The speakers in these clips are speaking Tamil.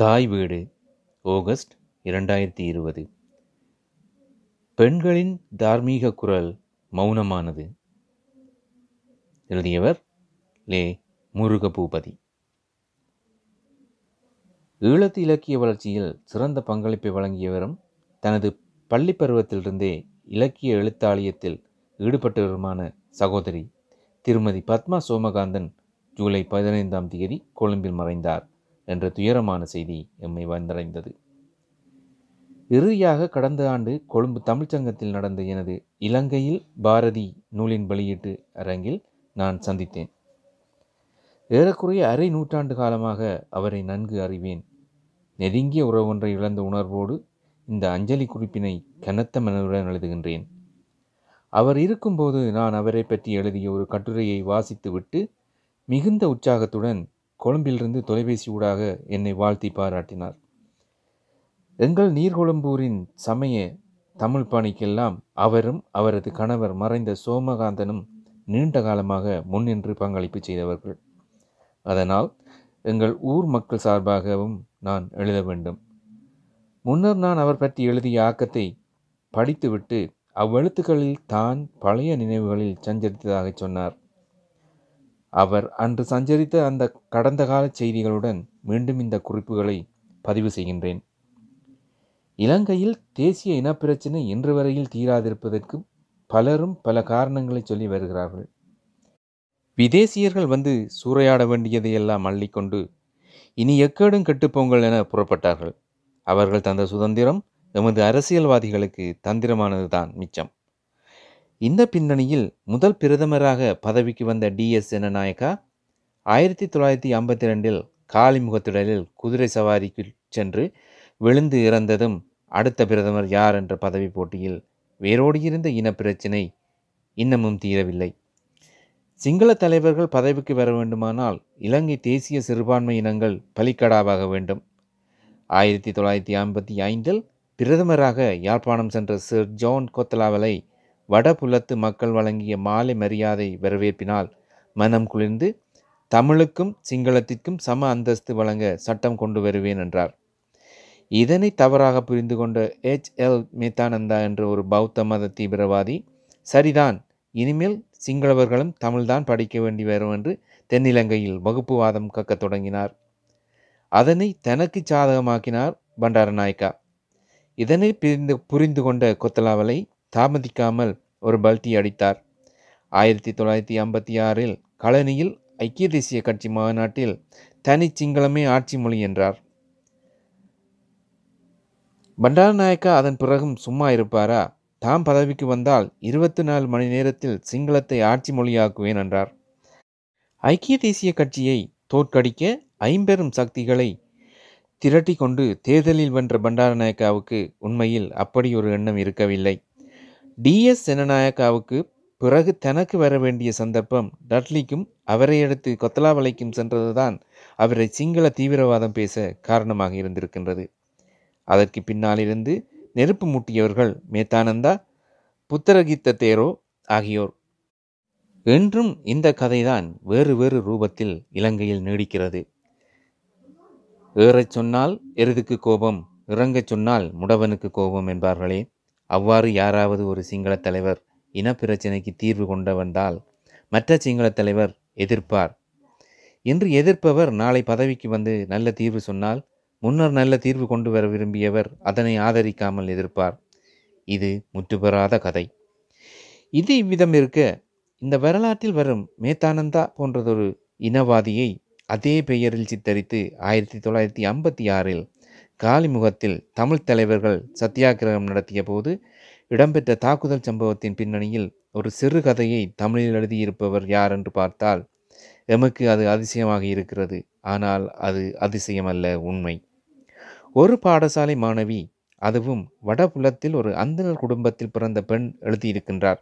தாய் வீடு ஆகஸ்ட் இரண்டாயிரத்தி இருபது. பெண்களின் தார்மீக குரல் மௌனமானது. எழுதியவர் லே. முருக பூபதி ஈழத்து இலக்கிய வளர்ச்சியில் சிறந்த பங்களிப்பை வழங்கியவரும் தனது பள்ளி பருவத்திலிருந்தே இலக்கிய எழுத்தாலயத்தில் ஈடுபட்டவருமான சகோதரி திருமதி பத்மா சோமகாந்தன் ஜூலை பதினைந்தாம் தேதி கொழும்பில் மறைந்தார். என்ற துயரமான செய்தி எம்மை வந்தடைந்தது. இறுதியாக கடந்த ஆண்டு கொழும்பு தமிழ்ச்சங்கத்தில் நடந்த எனது இலங்கையில் பாரதி நூலின் வெளியீட்டு அரங்கில் நான் சந்தித்தேன். ஏறக்குறைய அரை நூற்றாண்டு காலமாக அவரை நன்கு அறிவேன். நெருங்கிய உறவொன்றை இழந்த உணர்வோடு இந்த அஞ்சலி குறிப்பினை கனத்த மனதுடன் எழுதுகின்றேன். அவர் இருக்கும்போது நான் அவரை பற்றி எழுதிய ஒரு கட்டுரையை வாசித்துவிட்டு மிகுந்த உற்சாகத்துடன் கொழும்பிலிருந்து தொலைபேசி ஊடாக என்னை வாழ்த்தி பாராட்டினார். எங்கள் நீர்கொழும்பூரின் சமய தமிழ் பணிக்கெல்லாம் அவரும் அவரது கணவர் மறைந்த சோமகாந்தனும் நீண்ட காலமாக முன்னின்று பங்களிப்பு செய்தவர்கள். அதனால் எங்கள் ஊர் மக்கள் சார்பாகவும் நான் எழுத வேண்டும். முன்னர் நான் அவர் பற்றி எழுதிய ஆக்கத்தை படித்துவிட்டு அவ்வெழுத்துக்களில் தான் பழைய நினைவுகளில் சஞ்சரித்ததாக சொன்னார். அவர் அன்று சஞ்சரித்த அந்த கடந்த கால செய்திகளுடன் மீண்டும் இந்த குறிப்புகளை பதிவு செய்கின்றேன். இலங்கையில் தேசிய இனப்பிரச்சினை இன்று வரையில் தீராதிருப்பதற்கு பலரும் பல காரணங்களை சொல்லி வருகிறார்கள். விதேசியர்கள் வந்து சூறையாட வேண்டியதையெல்லாம் அள்ளிக்கொண்டு இனி எக்கேடும் கெட்டுப்போங்கள் என புறப்பட்டார்கள். அவர்கள் தந்த சுதந்திரம் எமது அரசியல்வாதிகளுக்கு தந்திரமானதுதான் மிச்சம். இந்த பின்னணியில் முதல் பிரதமராக பதவிக்கு வந்த டிஎஸ் ஜனநாயக்கா ஆயிரத்தி தொள்ளாயிரத்தி ஐம்பத்தி ரெண்டில் காளிமுகத்திடலில் குதிரை சவாரிக்கு சென்று விழுந்து இறந்ததும் அடுத்த பிரதமர் யார் என்ற பதவி போட்டியில் வேரோடியிருந்த இனப்பிரச்சினை இன்னமும் தீரவில்லை. சிங்கள தலைவர்கள் பதவிக்கு வர வேண்டுமானால் இலங்கை தேசிய சிறுபான்மை இனங்கள் பலிக்கடாவாக வேண்டும். ஆயிரத்தி தொள்ளாயிரத்தி ஐம்பத்தி ஐந்தில் பிரதமராக யாழ்ப்பாணம் சென்ற சர் ஜான் கொத்தலாவலை வடபுலத்து மக்கள் வழங்கிய மாலை மரியாதை வரவேற்பினால் மனம் குளிர்ந்து தமிழுக்கும் சிங்களத்திற்கும் சம அந்தஸ்து வழங்க சட்டம் கொண்டு வருவேன் என்றார். இதனை தவறாக புரிந்து கொண்ட எச் எல் மேத்தானந்தா என்ற ஒரு பௌத்த மத தீவிரவாதி சரிதான் இனிமேல் சிங்களவர்களும் தமிழ்தான் படிக்க வேண்டி வரும் என்று தென்னிலங்கையில் வகுப்புவாதம் கக்கத் தொடங்கினார். அதனை தனக்கு சாதகமாக்கினார் பண்டாரநாயக்கா. இதனை பிரிந்து புரிந்து கொண்ட கொத்தலாவலை தாமதிக்காமல் ஒரு பல்டி அடித்தார். ஆயிரத்தி தொள்ளாயிரத்தி ஐம்பத்தி ஆறில் கழனியில் ஐக்கிய தேசிய கட்சி மாநாட்டில் தனி சிங்களமே ஆட்சி மொழி என்றார். பண்டாரநாயக்கா அதன் பிறகும் சும்மா இருப்பாரா? தாம் பதவிக்கு வந்தால் இருபத்தி நாலு மணி நேரத்தில் சிங்களத்தை ஆட்சி மொழியாக்குவேன் என்றார். ஐக்கிய தேசிய கட்சியை தோற்கடிக்க ஐம்பெரும் சக்திகளை திரட்டி கொண்டு தேர்தலில் வென்ற பண்டாரநாயக்காவுக்கு உண்மையில் அப்படி ஒரு எண்ணம் இருக்கவில்லை. டிஎஸ் செனநாயக்காவுக்கு பிறகு தனக்கு வர வேண்டிய சந்தர்ப்பம் டட்லிக்கும் அவரை அடுத்து கொத்தலாவலைக்கும் சென்றதுதான் அவரை சிங்கள தீவிரவாதம் பேச காரணமாக இருந்திருக்கின்றது. அதற்கு பின்னாலிருந்து நெருப்பு மூட்டியவர்கள் மேத்தானந்தா புத்தரகித்த தேரோ ஆகியோர். என்றும் இந்த கதைதான் வேறு வேறு ரூபத்தில் இலங்கையில் நீடிக்கிறது. ஏறச் சொன்னால் எருதுக்கு கோபம் இறங்கச் சொன்னால் முடவனுக்கு கோபம் என்பார்களே. அவ்வாறு யாராவது ஒரு சிங்கள தலைவர் இனப்பிரச்சினைக்கு தீர்வு கொண்டு வந்தால் மற்ற சிங்கள தலைவர் எதிர்ப்பார். இன்று எதிர்ப்பவர் நாளை பதவிக்கு வந்து நல்ல தீர்வு சொன்னால் முன்னர் நல்ல தீர்வு கொண்டு வர விரும்பியவர் அதனை ஆதரிக்காமல் எதிர்ப்பார். இது முற்றுபெறாத கதை. இது இவ்விதம் இருக்க இந்த வரலாற்றில் வரும் மேத்தானந்தா போன்றதொரு இனவாதியை அதே பெயரில் சித்தரித்து ஆயிரத்தி தொள்ளாயிரத்தி ஐம்பத்தி ஆறில் காலிமுகத்தில் தமிழ் தலைவர்கள் சத்தியாகிரகம் நடத்திய போது இடம்பெற்ற தாக்குதல் சம்பவத்தின் பின்னணியில் ஒரு சிறு கதையை தமிழில் எழுதியிருப்பவர் யார் என்று பார்த்தால் எமக்கு அது அதிசயமாக இருக்கிறது. ஆனால் அது அதிசயமல்ல உண்மை. ஒரு பாடசாலை மாணவி அதுவும் வடபுலத்தில் ஒரு அந்தனர் குடும்பத்தில் பிறந்த பெண் எழுதியிருக்கின்றார்.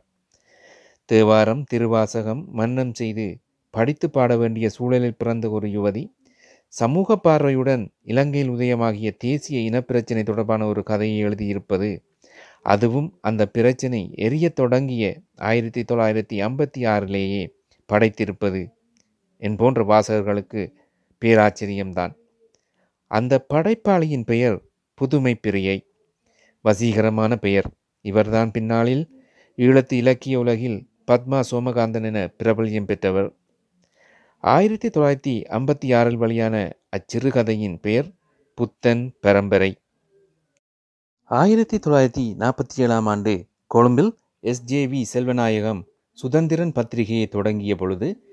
தேவாரம் திருவாசகம் மன்னம் செய்து படித்து பாட வேண்டிய சூழலில் பிறந்த ஒரு யுவதி சமூக பார்வையுடன் இலங்கையில் உதயமாகிய தேசிய இனப்பிரச்சினை தொடர்பான ஒரு கதையை எழுதியிருப்பது. அதுவும் அந்த பிரச்சினை எரிய தொடங்கிய ஆயிரத்தி தொள்ளாயிரத்தி ஐம்பத்தி ஆறிலேயே படைத்திருப்பது என் போன்ற வாசகர்களுக்கு பேராச்சரியம்தான். அந்த படைப்பாளியின் பெயர் புதுமை பிரியை. வசீகரமான பெயர். இவர்தான் பின்னாளில் ஈழத்து இலக்கிய உலகில் பத்மா சோமகாந்தன் என பிரபல்யம் பெற்றவர். ஆயிரத்தி தொள்ளாயிரத்தி ஐம்பத்தி ஆறில் வெளியான அச்சிறுகதையின் பெயர் புத்தன் பரம்பரை. ஆயிரத்தி தொள்ளாயிரத்தி நாற்பத்தி ஏழாம் ஆண்டு கொழும்பில் எஸ்ஜேவி செல்வநாயகம் சுதந்திரன் பத்திரிகையை தொடங்கிய பொழுது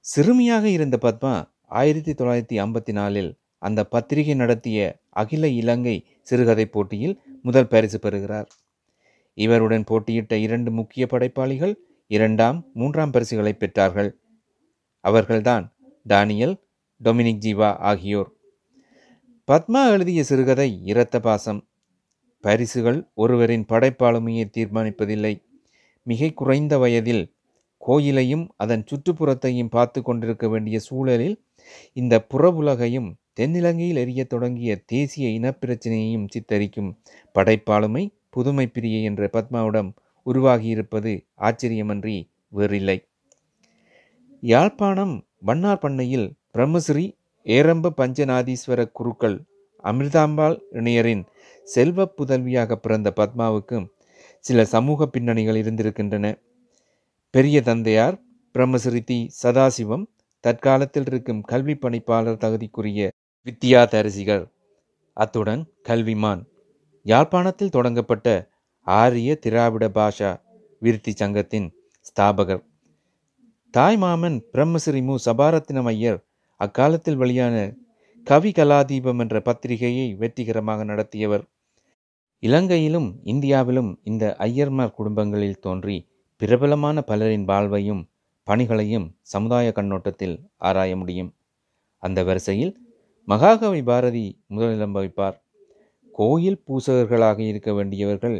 சிறுமியாக இருந்த பத்மா ஆயிரத்தி தொள்ளாயிரத்தி ஐம்பத்தி நாலில் அந்த பத்திரிகை நடத்திய அகில இலங்கை சிறுகதை போட்டியில் முதல் பரிசு பெறுகிறார். இவருடன் போட்டியிட்ட இரண்டு முக்கிய படைப்பாளிகள் இரண்டாம் மூன்றாம் பரிசுகளை பெற்றார்கள். அவர்கள்தான் டானியல் டொமினிக் ஜீவா ஆகியோர். பத்மா எழுதிய சிறுகதை இரத்த பாசம். பரிசுகள் ஒருவரின் படைப்பாளுமையை தீர்மானிப்பதில்லை. மிக குறைந்த வயதில் கோயிலையும் அதன் சுற்றுப்புறத்தையும் பார்த்து கொண்டிருக்க வேண்டிய சூழலில் இந்த புறவுலகையும் தென்னிலங்கையில் எரிய தொடங்கிய தேசிய இனப்பிரச்சனையையும் சித்தரிக்கும் படைப்பாளுமை புதுமைப்பிரியை என்ற பத்மாவிடம் உருவாகியிருப்பது ஆச்சரியமன்றி வேறில்லை. யாழ்ப்பாணம் வண்ணார் பண்ணையில் பிரம்மஸ்ரீ ஏரம்ப பஞ்சநாதீஸ்வர குருக்கள் அமிர்தாம்பாள் இணையரின் செல்வ புதல்வியாக பிறந்த பத்மாவுக்கும் சில சமூக பின்னணிகள் இருந்திருக்கின்றன. பெரிய தந்தையார் பிரம்மஸ்ரீ தி சதாசிவம் தற்காலத்தில் இருக்கும் கல்வி பணிப்பாளர் தகுதிக்குரிய வித்யா தரிசிகர் அத்துடன் கல்விமான். யாழ்ப்பாணத்தில் தொடங்கப்பட்ட ஆரிய திராவிட பாஷா விருத்தி சங்கத்தின் ஸ்தாபகர். தாய் மாமன் பிரம்மஸ்ரீ மு சபாரத்தினம் ஐயர் அக்காலத்தில் வெளியான கவி கலாதீபம் என்ற பத்திரிகையை வெற்றிகரமாக நடத்தியவர். இலங்கையிலும் இந்தியாவிலும் இந்த ஐயர்மார் குடும்பங்களில் தோன்றி பிரபலமான பலரின் வாழ்வையும் பணிகளையும் சமுதாய கண்ணோட்டத்தில் ஆராய முடியும். அந்த வரிசையில் மகாகவி பாரதி முதலிடம் வைப்பார் கோயில் பூசகர்களாக இருக்க வேண்டியவர்கள்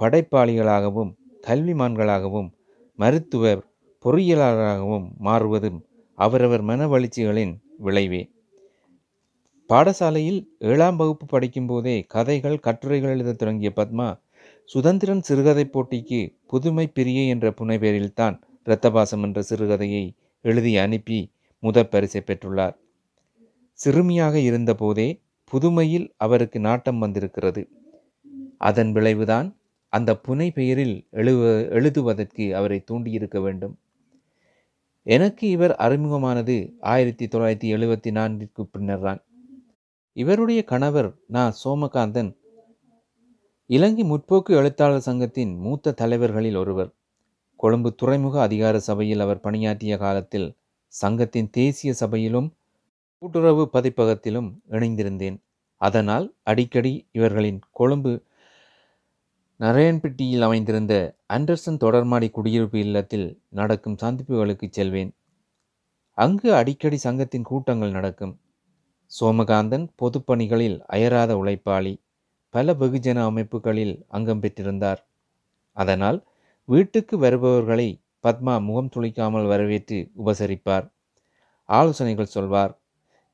படைப்பாளிகளாகவும் கல்விமான்களாகவும் மருத்துவர் பொறியியலாளராகவும் மாறுவதும் அவரவர் மன வளர்ச்சிகளின் விளைவே. பாடசாலையில் ஏழாம் வகுப்பு படிக்கும்போதே கதைகள் கட்டுரைகள் எழுதத் தொடங்கிய பத்மா சுதந்திரன் சிறுகதை போட்டிக்கு புதுமை பிரியை என்ற புனைப்பெயரில்தான் இரத்தபாசம் என்ற சிறுகதையை எழுதி அனுப்பி முதற் பரிசை பெற்றுள்ளார். சிறுமியாக இருந்தபோதே புதுமையில் அவருக்கு நாட்டம் வந்திருக்கிறது. அதன் விளைவுதான் அந்த புனை பெயரில் எழுவ எழுதுவதற்கு அவரை தூண்டியிருக்க வேண்டும். எனக்கு இவர் அறிமுகமானது ஆயிரத்தி தொள்ளாயிரத்தி எழுபத்தி நான்கிற்கு பின்னர்தான் இவருடைய கணவர் நா. சோமகாந்தன் இலங்கை முற்போக்கு எழுத்தாளர் சங்கத்தின் மூத்த தலைவர்களில் ஒருவர். கொழும்பு துறைமுக அதிகார சபையில் அவர் பணியாற்றிய காலத்தில் சங்கத்தின் தேசிய சபையிலும் கூட்டுறவு பதிப்பகத்திலும் இணைந்திருந்தேன். அதனால் அடிக்கடி இவர்களின் கொழும்பு நரையன்பட்டியில் அமைந்திருந்த ஆண்டர்சன் தொடர்மாடி குடியிருப்பு இல்லத்தில் நடக்கும் சந்திப்புகளுக்கு செல்வேன். அங்கு அடிக்கடி சங்கத்தின் கூட்டங்கள் நடக்கும். சோமகாந்தன் பொதுப்பணிகளில் அயராத உழைப்பாளி. பல வெகுஜன அமைப்புகளில் அங்கம் பெற்றிருந்தார். அதனால் வீட்டுக்கு வருபவர்களை பத்மா முகம் துளிக்காமல் வரவேற்று உபசரிப்பார். ஆலோசனைகள் சொல்வார்.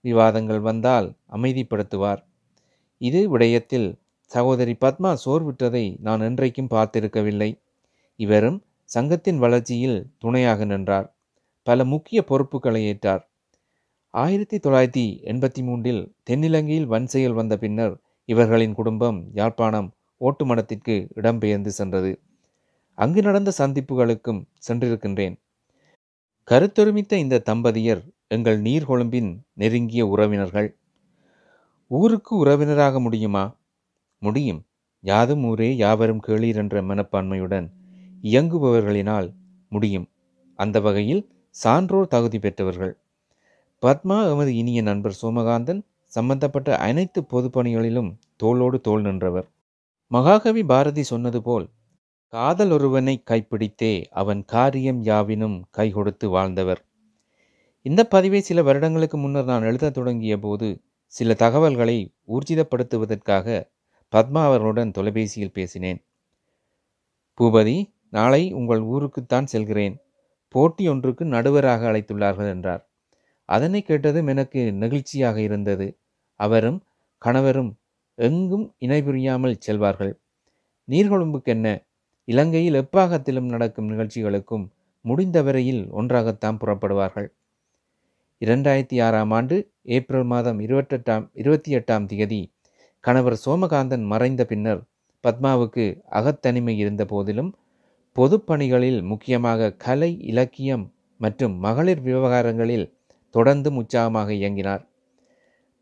விவாதங்கள் வந்தால் அமைதிப்படுத்துவார். இது விடயத்தில் சகோதரி பத்மா சோர்விட்டதை நான் என்றைக்கும் பார்த்திருக்கவில்லை. இவரும் சங்கத்தின் வளர்ச்சியில் துணையாக நின்றார். பல முக்கிய பொறுப்புகளை ஏற்றார். ஆயிரத்தி தொள்ளாயிரத்தி எண்பத்தி மூன்றில் தென்னிலங்கையில் வன் செயல் வந்த பின்னர் இவர்களின் குடும்பம் யாழ்ப்பாணம் ஓட்டுமடத்திற்கு இடம்பெயர்ந்து சென்றது. அங்கு நடந்த சந்திப்புகளுக்கும் சென்றிருக்கின்றேன். கருத்தொருமித்த இந்த தம்பதியர் எங்கள் நீர்கொழும்பின் நெருங்கிய உறவினர்கள். ஊருக்கு உறவினராக முடியுமா? முடியும். யாதும் ஊரே யாவரும் கேளீர் என்ற மனப்பான்மையுடன் இயங்குபவர்களினால் முடியும். அந்த வகையில் சான்றோர் தகுதி பெற்றவர்கள். பத்மா எமது இனிய நண்பர் சோமகாந்தன் சம்பந்தப்பட்ட அனைத்து பொதுப்பணிகளிலும் தோளோடு தோள் நின்றவர். மகாகவி பாரதி சொன்னது போல் காதல் ஒருவனை கைப்பிடித்தே அவன் காரியம் யாவினும் கை கொடுத்து வாழ்ந்தவர். இந்த பதிவை சில வருடங்களுக்கு முன்னர் நான் எழுதத் தொடங்கிய போது சில தகவல்களை ஊர்ஜிதப்படுத்துவதற்காக பத்மா அவர்களுடன் தொலைபேசியில் பேசினேன். பூபதி நாளை உங்கள் ஊருக்குத்தான் செல்கிறேன். போட்டி ஒன்றுக்கு நடுவராக அழைத்துள்ளார்கள் என்றார். அதனை கேட்டதும் எனக்கு நெகிழ்ச்சியாக இருந்தது. அவரும் கணவரும் எங்கும் இணைபுரியாமல் செல்வார்கள். நீர்கொழும்புக்கென்ன? இலங்கையில் எப்பாகத்திலும் நடக்கும் நிகழ்ச்சிகளுக்கும் முடிந்தவரையில் ஒன்றாகத்தான் புறப்படுவார்கள். இரண்டாயிரத்தி ஆறாம் ஆண்டு ஏப்ரல் மாதம் இருபத்தெட்டாம் இருபத்தி எட்டாம் திகதி கணவர் சோமகாந்தன் மறைந்த பின்னர் பத்மாவுக்கு அகத்தனிமை இருந்த போதிலும் பொதுப்பணிகளில் முக்கியமாக கலை இலக்கியம் மற்றும் மகளிர் விவகாரங்களில் தொடர்ந்து உற்சாகமாக இயங்கினார்.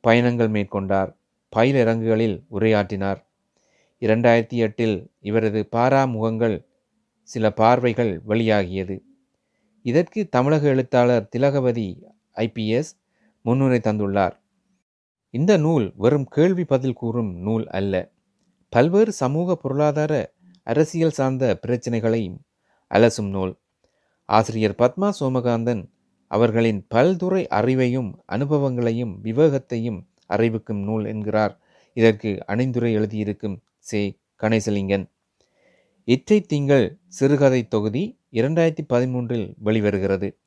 பயணங்கள் மேற்கொண்டார். பயிலிறங்குகளில் உரையாற்றினார். இரண்டாயிரத்தி எட்டில் இவரது பாராமுகங்கள் சில பார்வைகள் வெளியாகியது. இதற்கு தமிழக எழுத்தாளர் திலகவதி ஐபிஎஸ் முன்னுரை தந்துள்ளார். இந்த நூல் வெறும் கேள்வி பதில் கூறும் நூல் அல்ல. பல்வேறு சமூக பொருளாதார அரசியல் சார்ந்த பிரச்சனைகளையும் அலசும் நூல். ஆசிரியர் பத்மா சோமகாந்தன் அவர்களின் பல்துறை அறிவையும் அனுபவங்களையும் விவேகத்தையும் அறிவிக்கும் நூல் என்கிறார். இதற்கு அணிந்துரை எழுதியிருக்கும் சே. கணேசலிங்கன். இச்சை திங்கள் சிறுகதை தொகுதி இரண்டாயிரத்தி பதிமூன்றில் வெளிவருகிறது.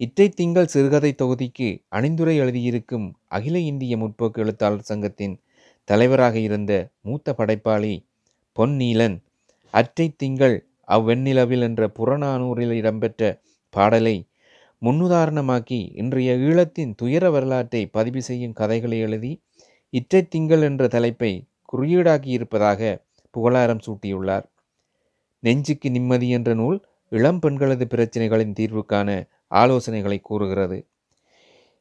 இற்றை திங்கள் சிறுகதை தொகுதிக்கு அணிந்துரை எழுதியிருக்கும் அகில இந்திய முற்போக்கு எழுத்தாளர் சங்கத்தின் தலைவராக இருந்த மூத்த படைப்பாளி பொன்னீலன் அற்றை திங்கள் அவ்வெண்ணிலவில் என்ற புறநானூரில் இடம்பெற்ற பாடலை முன்னுதாரணமாக்கி இன்றைய ஈழத்தின் துயர வரலாற்றை பதிவு செய்யும் கதைகளை எழுதி இற்றை திங்கள் என்ற தலைப்பை குறியீடாக்கி இருப்பதாக புகழாரம் சூட்டியுள்ளார். நெஞ்சுக்கு நிம்மதி என்ற நூல் இளம் பெண்களது பிரச்சனைகளின் தீர்வுக்கான ஆலோசனைகளை கூறுகிறது.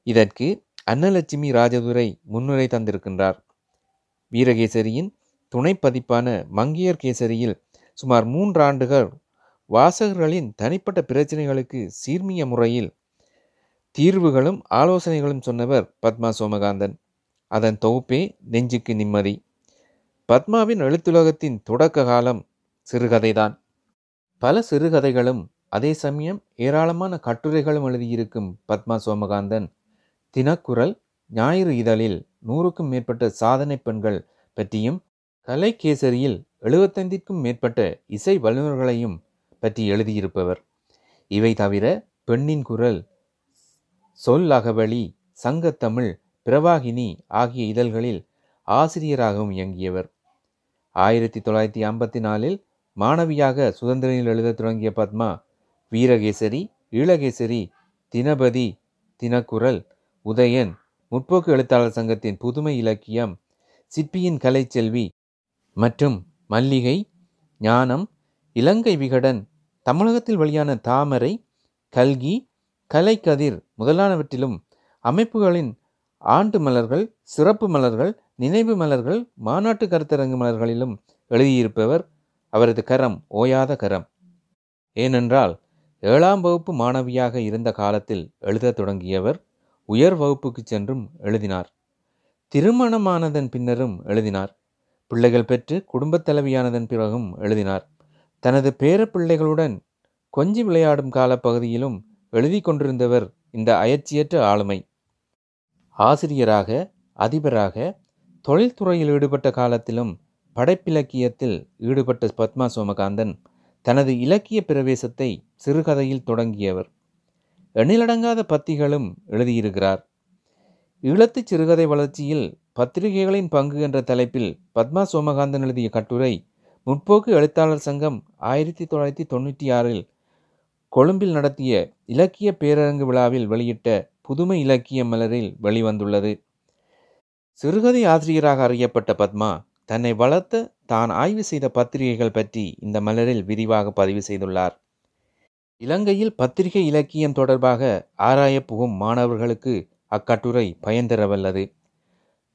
இதற்கு அன்னலட்சுமி ராஜதுரை முன்னுரை தந்திருக்கின்றார். வீரகேசரியின் துணை பதிப்பான மங்கையர் கேசரியில் சுமார் மூன்றாண்டுகள் வாசகர்களின் தனிப்பட்ட பிரச்சனைகளுக்கு சீர்மிய முறையில் தீர்வுகளும் ஆலோசனைகளும் சொன்னவர் பத்மா சோமகாந்தன். அதன் தொகுப்பே நெஞ்சுக்கு நிம்மதி. பத்மாவின் எழுத்துலகத்தின் தொடக்க காலம் சிறுகதைதான். பல சிறுகதைகளும் அதே சமயம் ஏராளமான கட்டுரைகளும் எழுதியிருக்கும் பத்மா சோமகாந்தன் தினக்குரல் ஞாயிறு இதழில் நூறுக்கும் மேற்பட்ட சாதனை பெண்கள் பற்றியும் கலைகேசரியில் எழுபத்தைந்திற்கும் மேற்பட்ட இசை வல்லுநர்களையும் பற்றி எழுதியிருப்பவர். இவை தவிர பெண்ணின் குரல் சொல் அகவழி சங்கத்தமிழ் பிரவாகினி ஆகிய இதழ்களில் ஆசிரியராகவும் இயங்கியவர். ஆயிரத்தி தொள்ளாயிரத்தி ஐம்பத்தி நாலில் மாணவியாக சுதந்திரனில் எழுத தொடங்கிய பத்மா வீரகேசரி ஈழகேசரி தினபதி தினக்குரல் உதயன் முற்போக்கு எழுத்தாளர் சங்கத்தின் புதுமை இலக்கியம் சிற்பியின் கலைச்செல்வி மற்றும் மல்லிகை ஞானம் இலங்கை விகடன் தமிழகத்தில் வெளியான தாமரை கல்கி கலைக்கதிர் முதலானவற்றிலும் அமைப்புகளின் ஆண்டு மலர்கள் சிறப்பு மலர்கள் நினைவு மலர்கள் மாநாட்டு கருத்தரங்கு மலர்களிலும் எழுதியிருப்பவர் அவரது கரம் ஓயாத கரம். ஏனென்றால் ஏழாம் வகுப்பு மாணவியாக இருந்த காலத்தில் எழுதத் தொடங்கியவர் உயர் வகுப்புக்கு சென்றும் எழுதினார். திருமணமானதன் பின்னரும் எழுதினார். பிள்ளைகள் பெற்று குடும்பத் தலைவியானதன் பிறகும் எழுதினார். தனது பேர பிள்ளைகளுடன் கொஞ்சி விளையாடும் காலப்பகுதியிலும் எழுதி கொண்டிருந்தவர் இந்த அயற்சியற்ற ஆளுமை. ஆசிரியராக அதிபராக தொழில்துறையில் ஈடுபட்ட காலத்திலும் படைப்பிலக்கியத்தில் ஈடுபட்ட பத்மா சோமகாந்தன் தனது இலக்கிய பிரவேசத்தை சிறுகதையில் தொடங்கியவர். எண்ணிலடங்காத பத்திகளும் எழுதியிருக்கிறார். ஈழத்து சிறுகதை வளர்ச்சியில் பத்திரிகைகளின் பங்கு என்ற தலைப்பில் பத்மா சோமகாந்தன் எழுதிய கட்டுரை முற்போக்கு எழுத்தாளர் சங்கம் ஆயிரத்தி தொள்ளாயிரத்தி தொண்ணூற்றி ஆறில் கொழும்பில் நடத்திய இலக்கிய பேரரங்கு விழாவில் வெளியிட்ட புதுமை இலக்கிய மலரில் வெளிவந்துள்ளது. சிறுகதை ஆசிரியராக அறியப்பட்ட பத்மா தன்னை வளர்த்த தான் ஆய்வு செய்த பத்திரிகைகள் பற்றி இந்த மலரில் விரிவாக பதிவு செய்துள்ளார். இலங்கையில் பத்திரிகை இலக்கியம் தொடர்பாக ஆராய புகும் மாணவர்களுக்கு அக்கட்டுரை பயன் தரவல்லது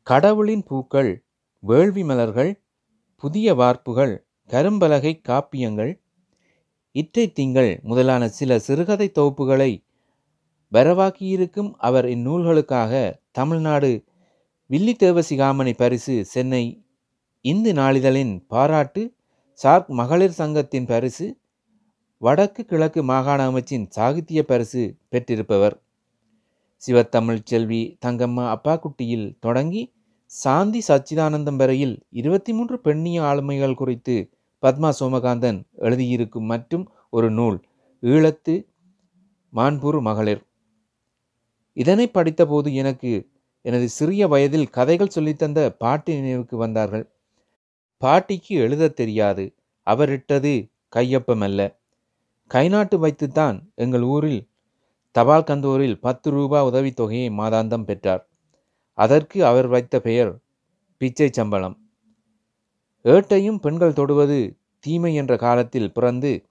கடவுளின் பூக்கள் வேள்வி மலர்கள் புதிய வார்ப்புகள் கரும்பலகை காப்பியங்கள் இற்றை திங்கள் முதலான சில சிறுகதை தொகுப்புகளை வரவாக்கியிருக்கும் அவர் இந்நூல்களுக்காக தமிழ்நாடு வில்லி தேவசிகாமணி பரிசு சென்னை இந்து நாளிதழின் பாராட்டு சார்க் மகளிர் சங்கத்தின் பரிசு வடக்கு கிழக்கு மாகாண அமைச்சின் சாகித்ய பரிசு பெற்றிருப்பவர். சிவத்தமிழ் செல்வி தங்கம்மா அப்பாக்குட்டியில் தொடங்கி சாந்தி சச்சிதானந்தம் வரையில் இருபத்தி மூன்று பெண்ணிய ஆளுமைகள் குறித்து பத்மா சோமகாந்தன் எழுதியிருக்கும் மற்றும் ஒரு நூல் ஈழத்து மான்பூர் மகளிர். இதனை படித்தபோது எனக்கு எனது சிறிய வயதில் கதைகள் சொல்லித்தந்த பாட்டி நினைவுக்கு வந்தார்கள். பாட்டிக்கு எழுதத் தெரியாது. அவரிட்டது கையொப்பமல்ல. கைநாட்டு வைத்துத்தான் எங்கள் ஊரில் தபால் கந்தோரில் பத்து ரூபா உதவித்தொகையை மாதாந்தம் பெற்றார். அதற்கு அவர் வைத்த பெயர் பிச்சை சம்பளம். ஏட்டையும் பெண்கள் தொடுவது தீமை என்ற காலத்தில் பிறந்து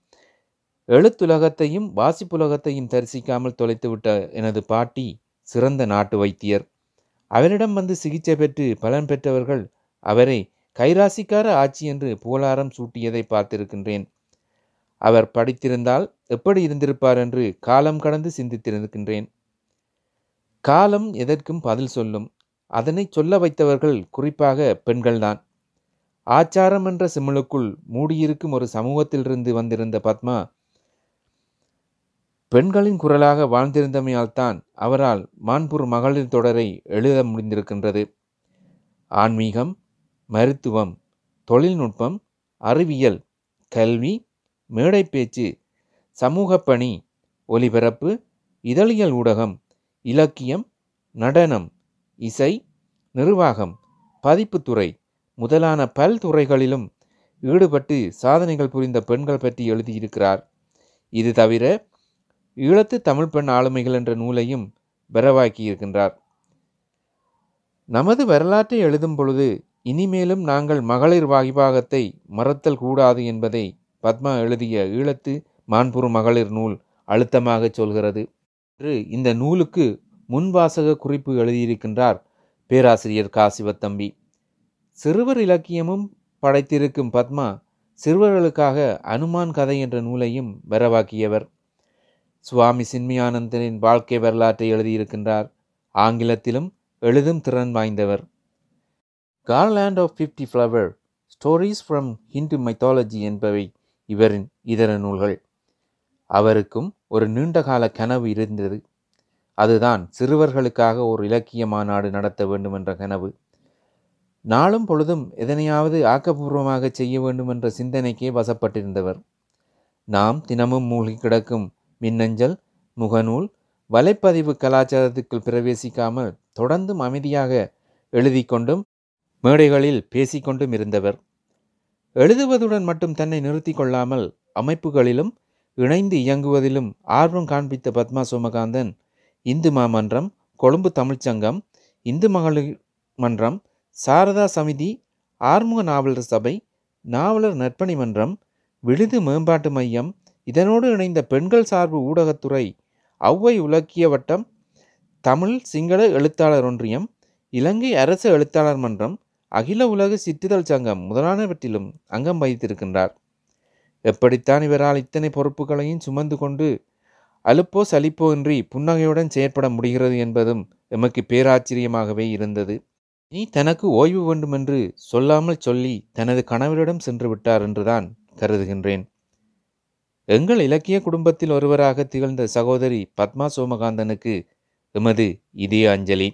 எழுத்துலகத்தையும் வாசிப்புலகத்தையும் தரிசிக்காமல் தொலைத்துவிட்ட எனது பாட்டி சிறந்த நாட்டு வைத்தியர். அவரிடம் வந்து சிகிச்சை பெற்று பலன் பெற்றவர்கள் அவரை. கைராசிக்கார ஆட்சி என்று புகழாரம் சூட்டியதை பார்த்திருக்கின்றேன். அவர் படித்திருந்தால் எப்படி இருந்திருப்பார் என்று காலம் கடந்து சிந்தித்திருக்கின்றேன். காலம் எதற்கும் பதில் சொல்லும். அதனை சொல்ல வைத்தவர்கள் குறிப்பாக பெண்கள்தான். ஆச்சாரம் என்ற சிமிழுக்குள் மூடியிருக்கும் ஒரு சமூகத்திலிருந்து வந்திருந்த பத்மா பெண்களின் குரலாக வாழ்ந்திருந்தமையால் தான் அவரால் மான்பூர் மகளிர் தொடரை எழுத முடிந்திருக்கின்றது. ஆன்மீகம் மருத்துவம் தொழில்நுட்பம் அறிவியல் கல்வி மேடை பேச்சு சமூக பணி ஒலிபரப்பு இதழியல் ஊடகம் இலக்கியம் நடனம் இசை நிர்வாகம் பதிப்புத்துறை முதலான பல்துறைகளிலும் ஈடுபட்டு சாதனைகள் புரிந்த பெண்கள் பற்றி எழுதியிருக்கிறார். இது தவிர ஈழத்து தமிழ் பெண் ஆளுமைகள் என்ற நூலையும் பெறவாக்கியிருக்கின்றார் நமது வரலாற்றை எழுதும் பொழுது இனிமேலும் நாங்கள் மகளிர் வாகிபாகத்தை மறத்தல் கூடாது என்பதை பத்மா எழுதிய ஈழத்து மான்புறு மகளிர் நூல் அழுத்தமாக சொல்கிறது. என்று இந்த நூலுக்கு முன்வாசக குறிப்பு எழுதியிருக்கின்றார் பேராசிரியர் காசிவத்தம்பி சிறுவர் இலக்கியமும் படைத்திருக்கும் பத்மா சிறுவர்களுக்காக அனுமான் கதை என்ற நூலையும் வரவாக்கியவர். சுவாமி சின்மியானந்தனின் வாழ்க்கை வரலாற்றை எழுதியிருக்கின்றார். ஆங்கிலத்திலும் எழுதும் திறன் வாய்ந்தவர். Garland of fifty flower stories from Hindu mythology என்பவை இவரின் இதர நூல்கள். அவருக்கும் ஒரு நீண்டகால கனவு இருந்தது. அதுதான் சிறுவர்களுக்காக ஒரு இலக்கிய மாநாடு நடத்த வேண்டும் என்ற கனவு. நாளும் பொழுதும் எதனையாவது ஆக்கப்பூர்வமாக செய்ய வேண்டும் என்ற சிந்தனைக்கே வசப்பட்டிருந்தவர். நாம் தினமும் மூழ்கி கிடக்கும் மின்னஞ்சல் முகநூல் வலைப்பதிவு கலாச்சாரத்துக்குள் பிரவேசிக்காமல் தொடர்ந்தும் அமைதியாக எழுதி கொண்டும் மேடைகளில் பேசிக்கொண்டும் இருந்தவர் எழுதுவதுடன் மட்டும் தன்னை நிறுத்தி கொள்ளாமல் அமைப்புகளிலும் இணைந்து இயங்குவதிலும் ஆர்வம் காண்பித்த பத்மா சோமகாந்தன் இந்து மாமன்றம் கொழும்பு தமிழ்ச்சங்கம் இந்து மகளிர் மன்றம் சாரதா சமிதி ஆறுமுக நாவலர் சபை நாவலர் நற்பணி மன்றம் விழுது மேம்பாட்டு மையம் இதனோடு இணைந்த பெண்கள் சார்பு ஊடகத்துறை ஒளவை உலக்கிய வட்டம் தமிழ் சிங்கள எழுத்தாளர் ஒன்றியம் இலங்கை அரசு எழுத்தாளர் மன்றம் அகில உலக சிற்றிதழ் சங்கம் முதலானவற்றிலும் அங்கம் வகித்திருக்கின்றார். எப்படித்தான் இவரால் இத்தனை பொறுப்புகளையும் சுமந்து கொண்டு அலுப்போ சலிப்போ இன்றி புன்னகையுடன் செயற்பட முடிகிறது என்பதும் எமக்கு பேராச்சரியமாகவே இருந்தது. நீ தனக்கு ஓய்வு வேண்டுமென்று சொல்லாமல் சொல்லி தனது கணவரிடம் சென்று விட்டார் என்றுதான் கருதுகின்றேன். எங்கள் இலக்கிய குடும்பத்தில் ஒருவராக திகழ்ந்த சகோதரி பத்மா சோமகாந்தனுக்கு எமது இதய அஞ்சலி.